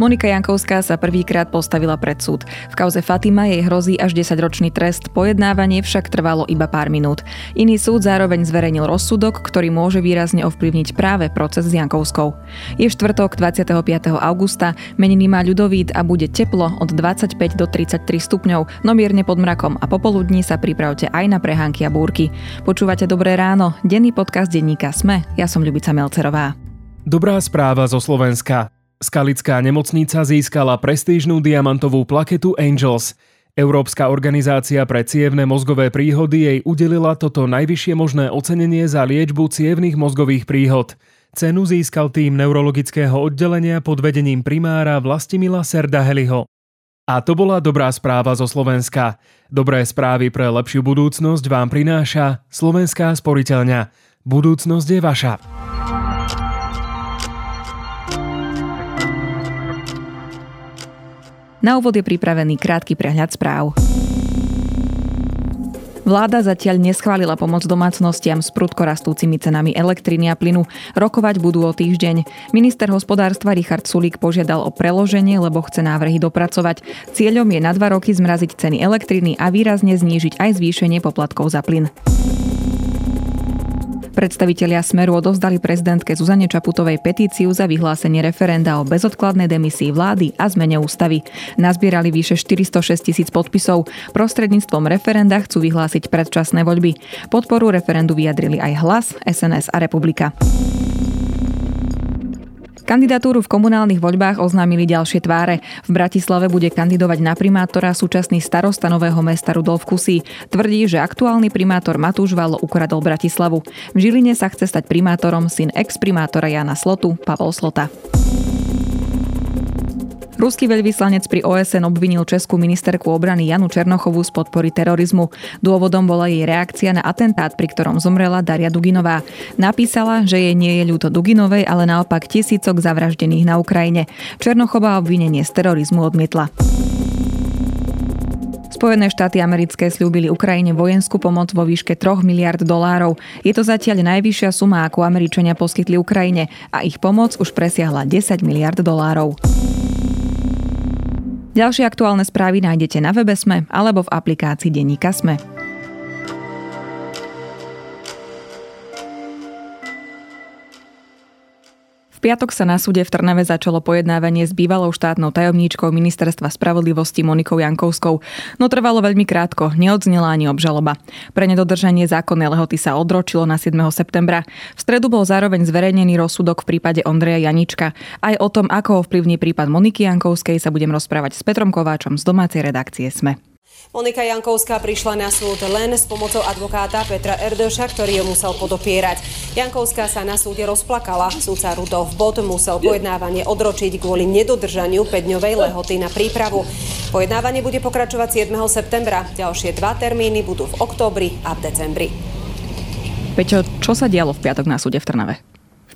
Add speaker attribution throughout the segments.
Speaker 1: Monika Jankovská sa prvýkrát postavila pred súd. V kauze Fatima jej hrozí až 10-ročný trest, pojednávanie však trvalo iba pár minút. Iný súd zároveň zverejnil rozsudok, ktorý môže výrazne ovplyvniť práve proces s Jankovskou. Je štvrtok 25. augusta, meniny má ľudovít a bude teplo od 25 do 33 stupňov, no mierne pod mrakom a popoludní sa pripravte aj na prehánky a búrky. Počúvate Dobré ráno, denný podcast denníka Sme, ja som Ľubica Melcerová.
Speaker 2: Dobrá správa zo Slovenska. Skalická nemocnica získala prestížnú diamantovú plaketu Angels. Európska organizácia pre cievne mozgové príhody jej udelila toto najvyššie možné ocenenie za liečbu cievnych mozgových príhod. Cenu získal tým neurologického oddelenia pod vedením primára Vlastimila Heliho. A to bola dobrá správa zo Slovenska. Dobré správy pre lepšiu budúcnosť vám prináša Slovenská sporiteľňa. Budúcnosť je vaša.
Speaker 1: Na úvod je pripravený krátky prehľad správ. Vláda zatiaľ neschválila pomoc domácnostiam s prudko rastúcimi cenami elektriny a plynu. Rokovať budú o týždeň. Minister hospodárstva Richard Sulík požiadal o preloženie, lebo chce návrhy dopracovať. Cieľom je na dva roky zmraziť ceny elektriny a výrazne znížiť aj zvýšenie poplatkov za plyn. Predstavitelia Smeru odovzdali prezidentke Zuzane Čaputovej petíciu za vyhlásenie referenda o bezodkladnej demisii vlády a zmene ústavy. Nazbierali vyše 406 tisíc podpisov. Prostredníctvom referenda chcú vyhlásiť predčasné voľby. Podporu referendu vyjadrili aj Hlas, SNS a Republika. Kandidatúru v komunálnych voľbách oznámili ďalšie tváre. V Bratislave bude kandidovať na primátora súčasný starosta nového mesta Rudolf Kusí. Tvrdí, že aktuálny primátor Matúš Valo ukradol Bratislavu. V Žiline sa chce stať primátorom syn ex-primátora Jana Slotu, Pavol Slota. Ruský veľvyslanec pri OSN obvinil českú ministerku obrany Janu Černochovú z podpory terorizmu. Dôvodom bola jej reakcia na atentát, pri ktorom zomrela Daria Duginová. Napísala, že jej nie je ľúto Duginovej, ale naopak tisícok zavraždených na Ukrajine. Černochová obvinenie z terorizmu odmietla. Spojené štáty americké slúbili Ukrajine vojenskú pomoc vo výške 3 miliard dolárov. Je to zatiaľ najvyššia suma, ako Američania poskytli Ukrajine a ich pomoc už presiahla 10 miliard dolárov. Ďalšie aktuálne správy nájdete na webe Sme alebo v aplikácii Denníka Sme. Piatok sa na súde v Trnave začalo pojednávanie s bývalou štátnou tajomníčkou Ministerstva spravodlivosti Monikou Jankovskou, no trvalo veľmi krátko, neodznela ani obžaloba. Pre nedodržanie zákonnej lehoty sa odročilo na 7. septembra. V stredu bol zároveň zverejnený rozsudok v prípade Ondreja Janička. Aj o tom, ako ovplyvní prípad Moniky Jankovskej sa budem rozprávať s Petrom Kováčom z domácej redakcie SME.
Speaker 3: Monika Jankovská prišla na súd len s pomocou advokáta Petra Erdoša, ktorý ju musel podopierať. Jankovská sa na súde rozplakala. Súca Rudolf Bot musel pojednávanie odročiť kvôli nedodržaniu 5-dňovej lehoty na prípravu. Pojednávanie bude pokračovať 7. septembra. Ďalšie dva termíny budú v októbri a v decembri.
Speaker 1: Peťo, čo sa dialo v piatok na súde v Trnave?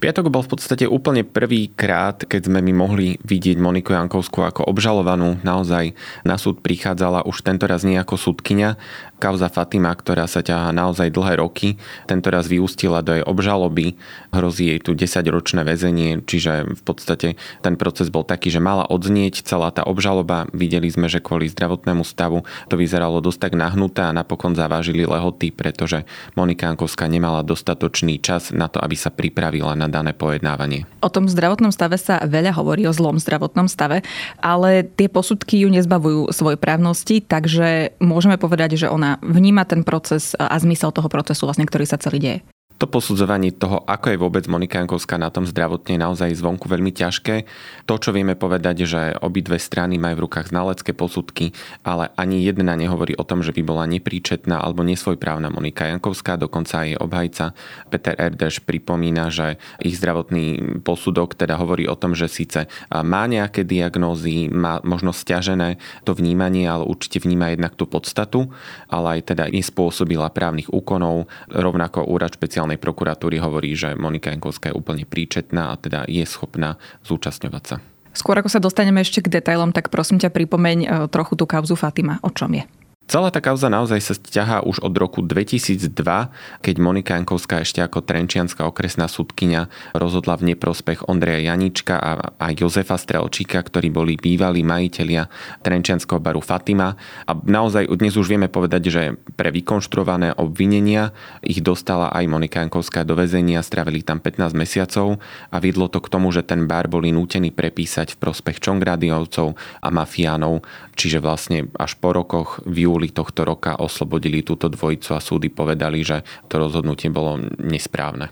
Speaker 4: Piatok bol v podstate úplne prvý krát, keď sme my mohli vidieť Moniku Jankovskú ako obžalovanú. Naozaj na súd prichádzala už tento raz nie ako súdkynia, Kauza Fatima, ktorá sa ťahá naozaj dlhé roky, tento raz vyústila do jej obžaloby. Hrozí jej tu 10-ročné väzenie, čiže v podstate ten proces bol taký, že mala odznieť celá tá obžaloba. Videli sme, že kvôli zdravotnému stavu to vyzeralo dosť tak nahnuté a napokon zavážili lehoty, pretože Monika Ankovská nemala dostatočný čas na to, aby sa pripravila na dané pojednávanie.
Speaker 1: O tom zdravotnom stave sa veľa hovorí, o zlom zdravotnom stave, ale tie posudky ju nezbavujú svoj právnosti, takže môžeme povedať, že ona vníma ten proces a zmysel toho procesu, vlastne, ktorý sa celý deje.
Speaker 4: To posudzovanie toho, ako je vôbec Monika Jankovská na tom zdravotne, naozaj zvonku veľmi ťažké. To, čo vieme povedať, že obidve strany majú v rukách znalecké posudky, ale ani jedna nehovorí o tom, že by bola nepríčetná alebo nesvojprávna Monika Jankovská. Dokonca aj obhajca Peter Erdeš pripomína, že ich zdravotný posudok teda hovorí o tom, že síce má nejaké diagnózy, má možno stiažené to vnímanie, ale určite vníma jednak tú podstatu, ale aj teda nespôsobila právnych úkonov, rovnako úrad špeciálnych špeciálnej prokuratúry hovorí, že Monika Jankovská je úplne príčetná a teda je schopná zúčastňovať sa.
Speaker 1: Skôr ako sa dostaneme ešte k detailom, tak prosím ťa pripomeň e, trochu tú kauzu Fatima. O čom je?
Speaker 4: Celá tá kauza naozaj sa ťahá už od roku 2002, keď Monika Jankovská ešte ako Trenčianská okresná súdkynia rozhodla v neprospech Ondreja Janička a, a Jozefa Strelčíka, ktorí boli bývalí majiteľia Trenčianského baru Fatima. A naozaj dnes už vieme povedať, že pre vykonštruované obvinenia ich dostala aj Monika Jankovská do väzenia, strávili tam 15 mesiacov a viedlo to k tomu, že ten bar boli nútení prepísať v prospech Čongradiovcov a mafiánov, čiže vlastne až po rokoch v júli tohto roka oslobodili túto dvojicu a súdy povedali, že to rozhodnutie bolo nesprávne.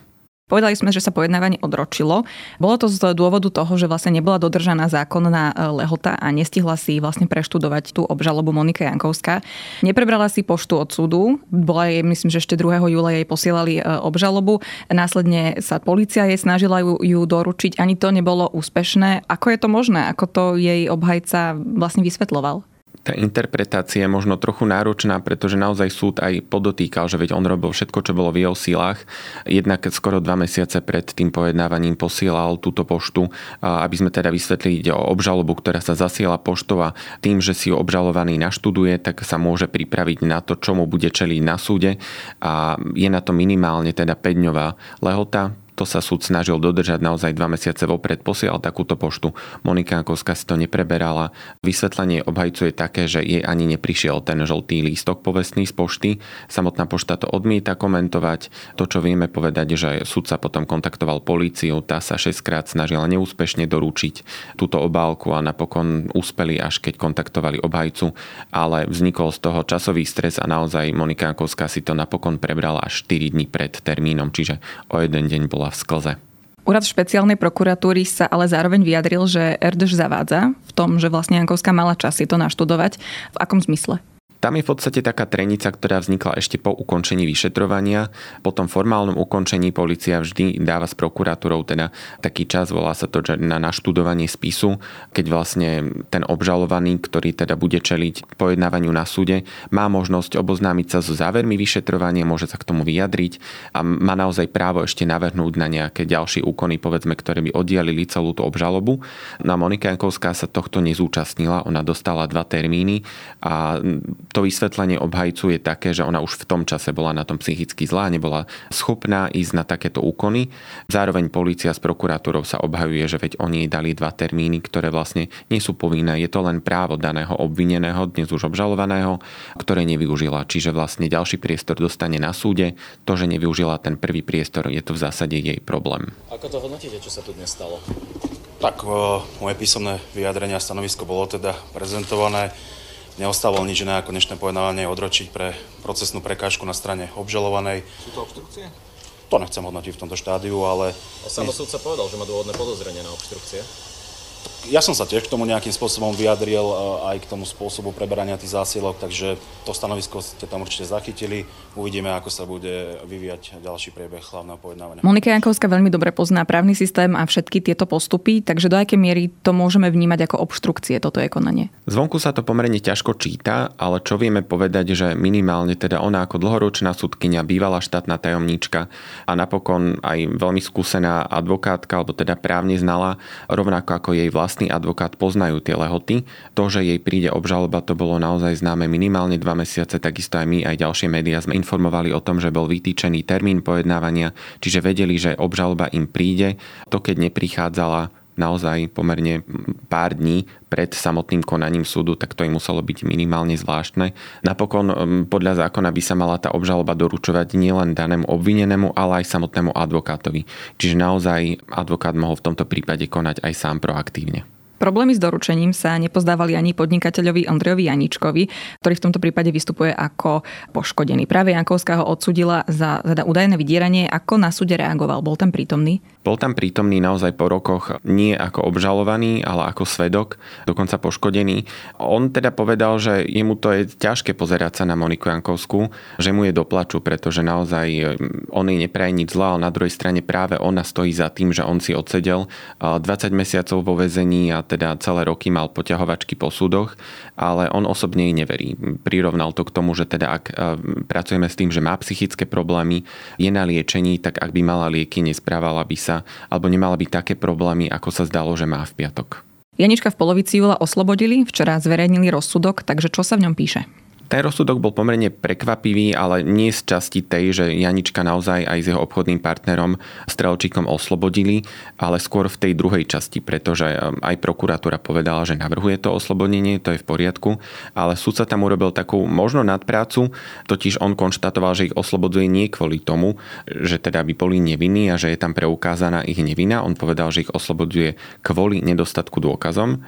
Speaker 1: Povedali sme, že sa pojednávanie odročilo. Bolo to z dôvodu toho, že vlastne nebola dodržaná zákonná e, lehota a nestihla si vlastne preštudovať tú obžalobu Monika Jankovská. Neprebrala si poštu od súdu. Bola jej, myslím, že ešte 2. júla jej posielali e, obžalobu. Následne sa policia jej snažila ju, ju doručiť. Ani to nebolo úspešné. Ako je to možné? Ako to jej obhajca vlastne vysvetloval?
Speaker 4: Tá interpretácia je možno trochu náročná, pretože naozaj súd aj podotýkal, že veď on robil všetko, čo bolo v jeho sílach. Jednak skoro dva mesiace pred tým pojednávaním posielal túto poštu, aby sme teda vysvetlili, ide o obžalobu, ktorá sa zasiela poštou a tým, že si ju obžalovaný naštuduje, tak sa môže pripraviť na to, čo mu bude čeliť na súde a je na to minimálne teda 5-dňová lehota, to sa súd snažil dodržať naozaj dva mesiace vopred, posielal takúto poštu. Monika Jankovská si to nepreberala. Vysvetlenie obhajcu je také, že jej ani neprišiel ten žltý lístok povestný z pošty. Samotná pošta to odmieta komentovať. To, čo vieme povedať, že súd sa potom kontaktoval políciu, tá sa 6 krát snažila neúspešne doručiť túto obálku a napokon úspeli až keď kontaktovali obhajcu, ale vznikol z toho časový stres a naozaj Monika Jankovská si to napokon prebrala až 4 dní pred termínom, čiže o jeden deň bol bola v sklze.
Speaker 1: Úrad špeciálnej prokuratúry sa ale zároveň vyjadril, že Erdős zavádza v tom, že vlastne Jankovská mala čas si to naštudovať. V akom zmysle?
Speaker 4: Tam je v podstate taká trenica, ktorá vznikla ešte po ukončení vyšetrovania. Po tom formálnom ukončení policia vždy dáva s prokuratúrou teda taký čas, volá sa to, na naštudovanie spisu, keď vlastne ten obžalovaný, ktorý teda bude čeliť pojednávaniu na súde, má možnosť oboznámiť sa so závermi vyšetrovania, môže sa k tomu vyjadriť a má naozaj právo ešte navrhnúť na nejaké ďalšie úkony, povedzme, ktoré by oddialili celú tú obžalobu. No a Monika Jankovská sa tohto nezúčastnila, ona dostala dva termíny a to vysvetlenie obhajcu je také, že ona už v tom čase bola na tom psychicky zlá, nebola schopná ísť na takéto úkony. Zároveň policia s prokurátorov sa obhajuje, že veď oni jej dali dva termíny, ktoré vlastne nie sú povinné. Je to len právo daného obvineného, dnes už obžalovaného, ktoré nevyužila. Čiže vlastne ďalší priestor dostane na súde. To, že nevyužila ten prvý priestor, je to v zásade jej problém.
Speaker 5: Ako to hodnotíte, čo sa tu dnes stalo?
Speaker 6: Tak moje písomné vyjadrenie a stanovisko bolo teda prezentované neostávalo nič iné ako dnešné pojednávanie odročiť pre procesnú prekážku na strane obžalovanej.
Speaker 5: Sú to obštrukcie?
Speaker 6: To nechcem hodnotiť v tomto štádiu, ale...
Speaker 5: A samosúd sa povedal, že má dôvodné podozrenie na obštrukcie
Speaker 6: ja som sa tiež k tomu nejakým spôsobom vyjadril e, aj k tomu spôsobu preberania tých zásielok, takže to stanovisko ste tam určite zachytili. Uvidíme, ako sa bude vyvíjať ďalší priebeh hlavného pojednávania.
Speaker 1: Monika Jankovská veľmi dobre pozná právny systém a všetky tieto postupy, takže do akej miery to môžeme vnímať ako obštrukcie, toto je konanie?
Speaker 4: Zvonku sa to pomerne ťažko číta, ale čo vieme povedať, že minimálne teda ona ako dlhoročná sudkynia, bývalá štátna tajomníčka a napokon aj veľmi skúsená advokátka, alebo teda právne znala, rovnako ako jej vlastná vlastný advokát poznajú tie lehoty. To, že jej príde obžaloba, to bolo naozaj známe minimálne dva mesiace, takisto aj my, aj ďalšie médiá sme informovali o tom, že bol vytýčený termín pojednávania, čiže vedeli, že obžaloba im príde. To, keď neprichádzala, naozaj pomerne pár dní pred samotným konaním súdu, tak to im muselo byť minimálne zvláštne. Napokon podľa zákona by sa mala tá obžaloba doručovať nielen danému obvinenému, ale aj samotnému advokátovi. Čiže naozaj advokát mohol v tomto prípade konať aj sám proaktívne.
Speaker 1: Problémy s doručením sa nepozdávali ani podnikateľovi Ondrejovi Janičkovi, ktorý v tomto prípade vystupuje ako poškodený. Práve Jankovská ho odsudila za teda údajné vydieranie. Ako na súde reagoval? Bol tam prítomný?
Speaker 4: Bol tam prítomný naozaj po rokoch nie ako obžalovaný, ale ako svedok, dokonca poškodený. On teda povedal, že jemu to je ťažké pozerať sa na Moniku Jankovskú, že mu je doplaču, pretože naozaj mm, on jej nepraje nič zlá, ale na druhej strane práve ona stojí za tým, že on si odsedel 20 mesiacov vo väzení a teda celé roky mal poťahovačky po súdoch, ale on osobne jej neverí. Prirovnal to k tomu, že teda ak e, pracujeme s tým, že má psychické problémy, je na liečení, tak ak by mala lieky, nesprávala by sa, alebo nemala by také problémy, ako sa zdalo, že má v piatok.
Speaker 1: Janička v polovici júla oslobodili, včera zverejnili rozsudok, takže čo sa v ňom píše?
Speaker 4: Ten rozsudok bol pomerne prekvapivý, ale nie z časti tej, že Janička naozaj aj s jeho obchodným partnerom Strelčíkom oslobodili, ale skôr v tej druhej časti, pretože um, aj prokuratúra povedala, že navrhuje to oslobodenie, to je v poriadku, ale sa tam urobil takú možno nadprácu, totiž on konštatoval, že ich oslobodzuje nie kvôli tomu, že teda by boli nevinní a že je tam preukázaná ich nevina. On povedal, že ich oslobodzuje kvôli nedostatku dôkazom,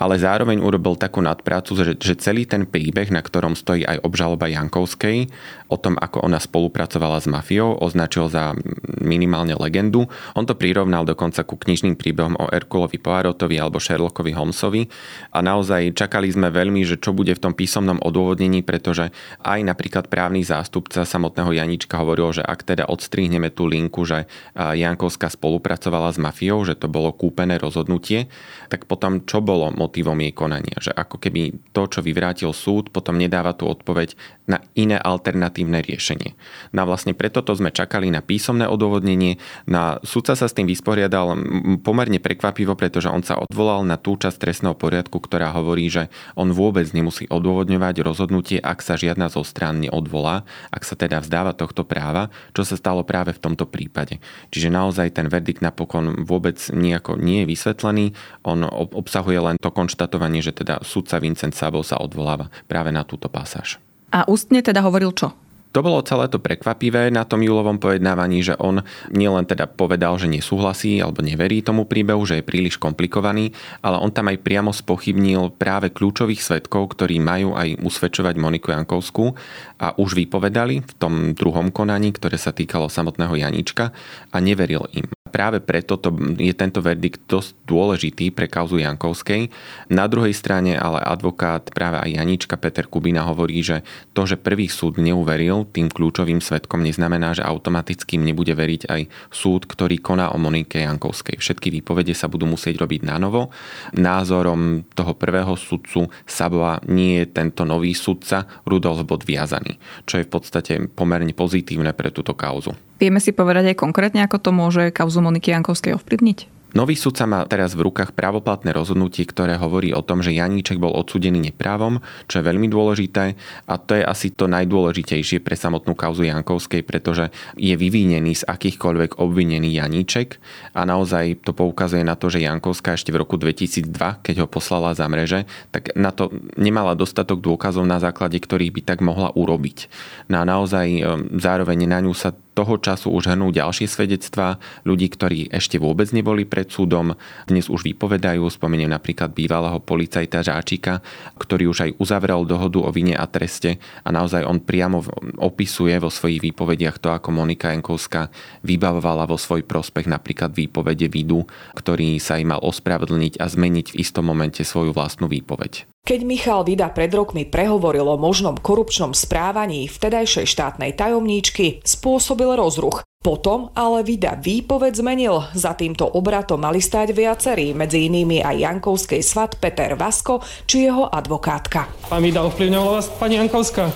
Speaker 4: ale zároveň urobil takú nadprácu, že, že celý ten príbeh, na ktorom stojí aj obžaloba Jankovskej o tom, ako ona spolupracovala s mafiou, označil za minimálne legendu. On to prirovnal dokonca ku knižným príbehom o Erkulovi Poirotovi alebo Sherlockovi Holmesovi a naozaj čakali sme veľmi, že čo bude v tom písomnom odôvodnení, pretože aj napríklad právny zástupca samotného Janička hovoril, že ak teda odstrihneme tú linku, že Jankovská spolupracovala s mafiou, že to bolo kúpené rozhodnutie, tak potom čo bolo motivom jej konania? Že ako keby to, čo vyvrátil súd, potom nedáva tú odpoveď na iné alternatívne riešenie. No vlastne preto to sme čakali na písomné odôvodnenie. Na súdca sa s tým vysporiadal pomerne prekvapivo, pretože on sa odvolal na tú časť trestného poriadku, ktorá hovorí, že on vôbec nemusí odôvodňovať rozhodnutie, ak sa žiadna zo strán neodvolá, ak sa teda vzdáva tohto práva, čo sa stalo práve v tomto prípade. Čiže naozaj ten verdikt napokon vôbec nejako nie je vysvetlený, on obsahuje len to konštatovanie, že teda sudca Vincent Sabo sa odvoláva práve na túto pasáž.
Speaker 1: A ústne teda hovoril čo?
Speaker 4: To bolo celé to prekvapivé na tom júlovom pojednávaní, že on nielen teda povedal, že nesúhlasí alebo neverí tomu príbehu, že je príliš komplikovaný, ale on tam aj priamo spochybnil práve kľúčových svetkov, ktorí majú aj usvedčovať Moniku Jankovskú a už vypovedali v tom druhom konaní, ktoré sa týkalo samotného Janíčka a neveril im. Práve preto to je tento verdikt dosť dôležitý pre kauzu Jankovskej. Na druhej strane ale advokát práve aj Janička Peter Kubina hovorí, že to, že prvý súd neuveril tým kľúčovým svetkom, neznamená, že automaticky nebude veriť aj súd, ktorý koná o Monike Jankovskej. Všetky výpovede sa budú musieť robiť na novo. Názorom toho prvého sudcu Saboa nie je tento nový sudca Rudolf Bod viazaný, čo je v podstate pomerne pozitívne pre túto kauzu.
Speaker 1: Vieme si povedať aj konkrétne, ako to môže kauzu Moniky Jankovskej ovplyvniť?
Speaker 4: Nový sudca má teraz v rukách právoplatné rozhodnutie, ktoré hovorí o tom, že Janíček bol odsudený neprávom, čo je veľmi dôležité a to je asi to najdôležitejšie pre samotnú kauzu Jankovskej, pretože je vyvinený z akýchkoľvek obvinený Janíček a naozaj to poukazuje na to, že Jankovská ešte v roku 2002, keď ho poslala za mreže, tak na to nemala dostatok dôkazov, na základe ktorých by tak mohla urobiť. No a naozaj e, zároveň na ňu sa toho času už hrnú ďalšie svedectvá ľudí, ktorí ešte vôbec neboli pred súdom. Dnes už vypovedajú, spomeniem napríklad bývalého policajta Žáčika, ktorý už aj uzavrel dohodu o vine a treste a naozaj on priamo opisuje vo svojich výpovediach to, ako Monika Jankovská vybavovala vo svoj prospech napríklad výpovede vidu, ktorý sa im mal ospravedlniť a zmeniť v istom momente svoju vlastnú výpoveď.
Speaker 7: Keď Michal Vida pred rokmi prehovoril o možnom korupčnom správaní vtedajšej štátnej tajomníčky, spôsobil rozruch. Potom ale Vida výpoved zmenil. Za týmto obratom mali stať viacerí, medzi inými aj Jankovskej svat Peter Vasko či jeho advokátka.
Speaker 8: Pán Vida ovplyvňovala vás pani Jankovská?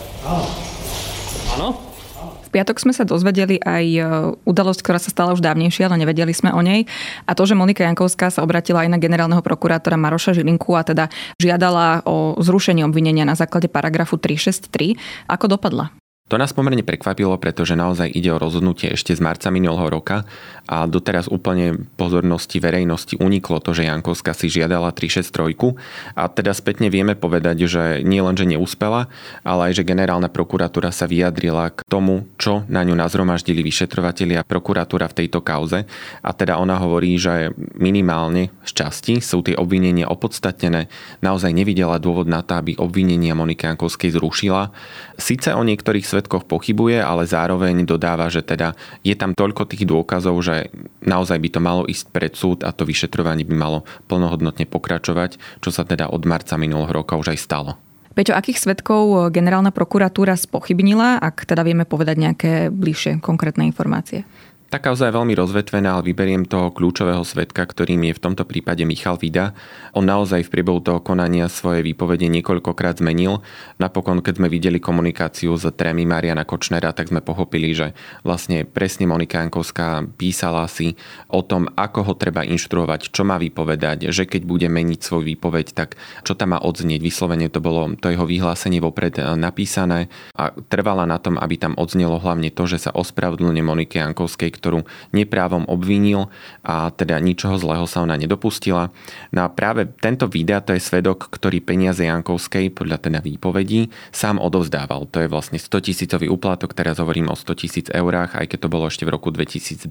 Speaker 8: Áno
Speaker 1: piatok sme sa dozvedeli aj e, udalosť, ktorá sa stala už dávnejšie, ale nevedeli sme o nej. A to, že Monika Jankovská sa obratila aj na generálneho prokurátora Maroša Žilinku a teda žiadala o zrušenie obvinenia na základe paragrafu 363. Ako dopadla?
Speaker 4: To nás pomerne prekvapilo, pretože naozaj ide o rozhodnutie ešte z marca minulého roka a doteraz úplne pozornosti verejnosti uniklo to, že Jankovská si žiadala 363 a teda spätne vieme povedať, že nie len, že neúspela, ale aj, že generálna prokuratúra sa vyjadrila k tomu, čo na ňu nazromaždili vyšetrovateľi a prokuratúra v tejto kauze. A teda ona hovorí, že minimálne z časti sú tie obvinenia opodstatnené, naozaj nevidela dôvod na to, aby obvinenia Moniky Jankovskej zrušila. Sice o niektorých svetkoch pochybuje, ale zároveň dodáva, že teda je tam toľko tých dôkazov, že naozaj by to malo ísť pred súd a to vyšetrovanie by malo plnohodnotne pokračovať, čo sa teda od marca minulého roka už aj stalo.
Speaker 1: Peťo, akých svetkov generálna prokuratúra spochybnila, ak teda vieme povedať nejaké bližšie konkrétne informácie?
Speaker 4: Tá kauza je veľmi rozvetvená, ale vyberiem toho kľúčového svetka, ktorým je v tomto prípade Michal Vida. On naozaj v priebehu toho konania svoje výpovede niekoľkokrát zmenil. Napokon, keď sme videli komunikáciu s trémy Mariana Kočnera, tak sme pochopili, že vlastne presne Monika Jankovská písala si o tom, ako ho treba inštruovať, čo má vypovedať, že keď bude meniť svoj výpoveď, tak čo tam má odznieť. Vyslovene to bolo to jeho vyhlásenie vopred napísané a trvala na tom, aby tam odznelo hlavne to, že sa ospravedlňuje Monike Jankovskej, ktorú neprávom obvinil a teda ničoho zlého sa ona nedopustila. No a práve tento video to je svedok, ktorý peniaze Jankovskej podľa teda výpovedí sám odovzdával. To je vlastne 100 tisícový úplatok, teraz hovorím o 100 tisíc eurách, aj keď to bolo ešte v roku 2002.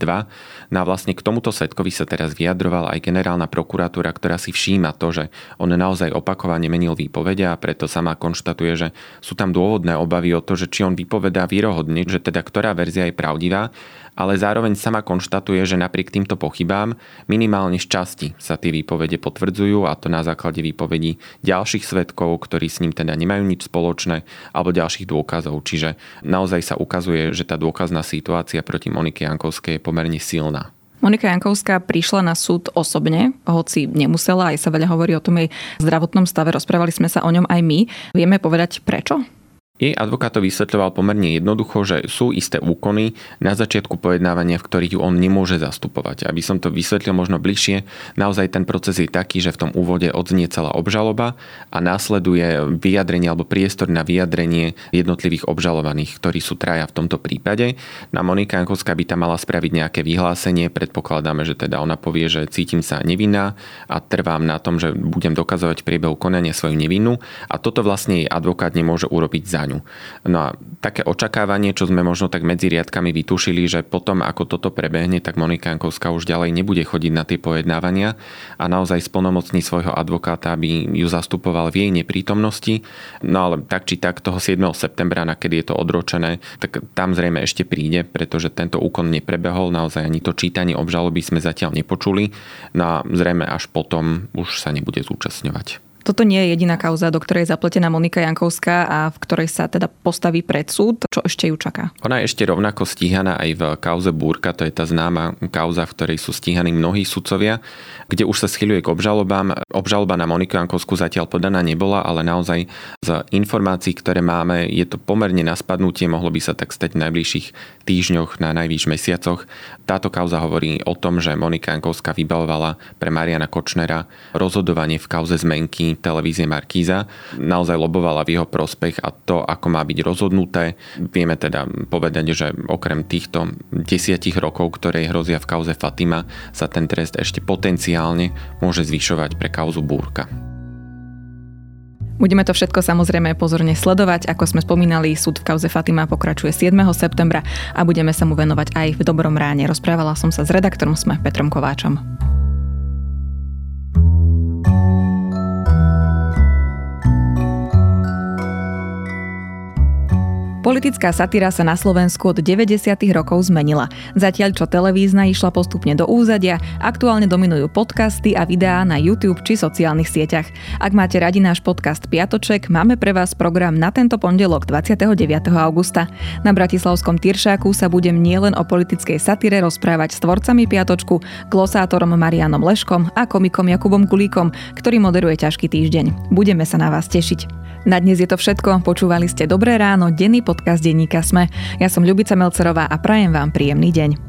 Speaker 4: No a vlastne k tomuto svedkovi sa teraz vyjadroval aj generálna prokuratúra, ktorá si všíma to, že on naozaj opakovane menil výpovede a preto sama konštatuje, že sú tam dôvodné obavy o to, že či on vypovedá vierohodne, že teda ktorá verzia je pravdivá ale zároveň sama konštatuje, že napriek týmto pochybám minimálne z časti sa tie výpovede potvrdzujú a to na základe výpovedí ďalších svetkov, ktorí s ním teda nemajú nič spoločné alebo ďalších dôkazov. Čiže naozaj sa ukazuje, že tá dôkazná situácia proti Monike Jankovskej je pomerne silná.
Speaker 1: Monika Jankovská prišla na súd osobne, hoci nemusela, aj sa veľa hovorí o tom jej zdravotnom stave, rozprávali sme sa o ňom aj my. Vieme povedať prečo?
Speaker 4: Jej advokát to vysvetľoval pomerne jednoducho, že sú isté úkony na začiatku pojednávania, v ktorých on nemôže zastupovať. Aby som to vysvetlil možno bližšie, naozaj ten proces je taký, že v tom úvode odznie celá obžaloba a následuje vyjadrenie alebo priestor na vyjadrenie jednotlivých obžalovaných, ktorí sú traja v tomto prípade. Na Monika Jankovská by tam mala spraviť nejaké vyhlásenie, predpokladáme, že teda ona povie, že cítim sa nevinná a trvám na tom, že budem dokazovať priebehu konania svoju nevinu a toto vlastne jej advokát nemôže urobiť za ňu. No a také očakávanie, čo sme možno tak medzi riadkami vytušili, že potom ako toto prebehne, tak Monika Jankovská už ďalej nebude chodiť na tie pojednávania a naozaj splnomocní svojho advokáta, aby ju zastupoval v jej neprítomnosti. No ale tak či tak toho 7. septembra, na kedy je to odročené, tak tam zrejme ešte príde, pretože tento úkon neprebehol, naozaj ani to čítanie obžaloby sme zatiaľ nepočuli, no a zrejme až potom už sa nebude zúčastňovať.
Speaker 1: Toto nie je jediná kauza, do ktorej je zapletená Monika Jankovská a v ktorej sa teda postaví pred súd. Čo ešte ju čaká?
Speaker 4: Ona je ešte rovnako stíhaná aj v kauze Búrka, to je tá známa kauza, v ktorej sú stíhaní mnohí sudcovia, kde už sa schyluje k obžalobám. Obžaloba na Moniku Jankovskú zatiaľ podaná nebola, ale naozaj z informácií, ktoré máme, je to pomerne na spadnutie, mohlo by sa tak stať v najbližších týždňoch, na najvýš mesiacoch. Táto kauza hovorí o tom, že Monika Jankovská vybavovala pre Mariana Kočnera rozhodovanie v kauze zmenky televízie Markíza naozaj lobovala v jeho prospech a to, ako má byť rozhodnuté. Vieme teda povedať, že okrem týchto desiatich rokov, ktoré hrozia v kauze Fatima, sa ten trest ešte potenciálne môže zvyšovať pre kauzu Búrka.
Speaker 1: Budeme to všetko samozrejme pozorne sledovať. Ako sme spomínali, súd v kauze Fatima pokračuje 7. septembra a budeme sa mu venovať aj v dobrom ráne. Rozprávala som sa s redaktorom SME Petrom Kováčom. Politická satíra sa na Slovensku od 90. rokov zmenila. Zatiaľ, čo televízna išla postupne do úzadia, aktuálne dominujú podcasty a videá na YouTube či sociálnych sieťach. Ak máte radi náš podcast Piatoček, máme pre vás program na tento pondelok 29. augusta. Na Bratislavskom Tyršáku sa budem nielen o politickej satíre rozprávať s tvorcami Piatočku, glosátorom Marianom Leškom a komikom Jakubom Kulíkom, ktorý moderuje ťažký týždeň. Budeme sa na vás tešiť. Na dnes je to všetko. Počúvali ste Dobré ráno, denný podcast denníka Sme. Ja som Ľubica Melcerová a prajem vám príjemný deň.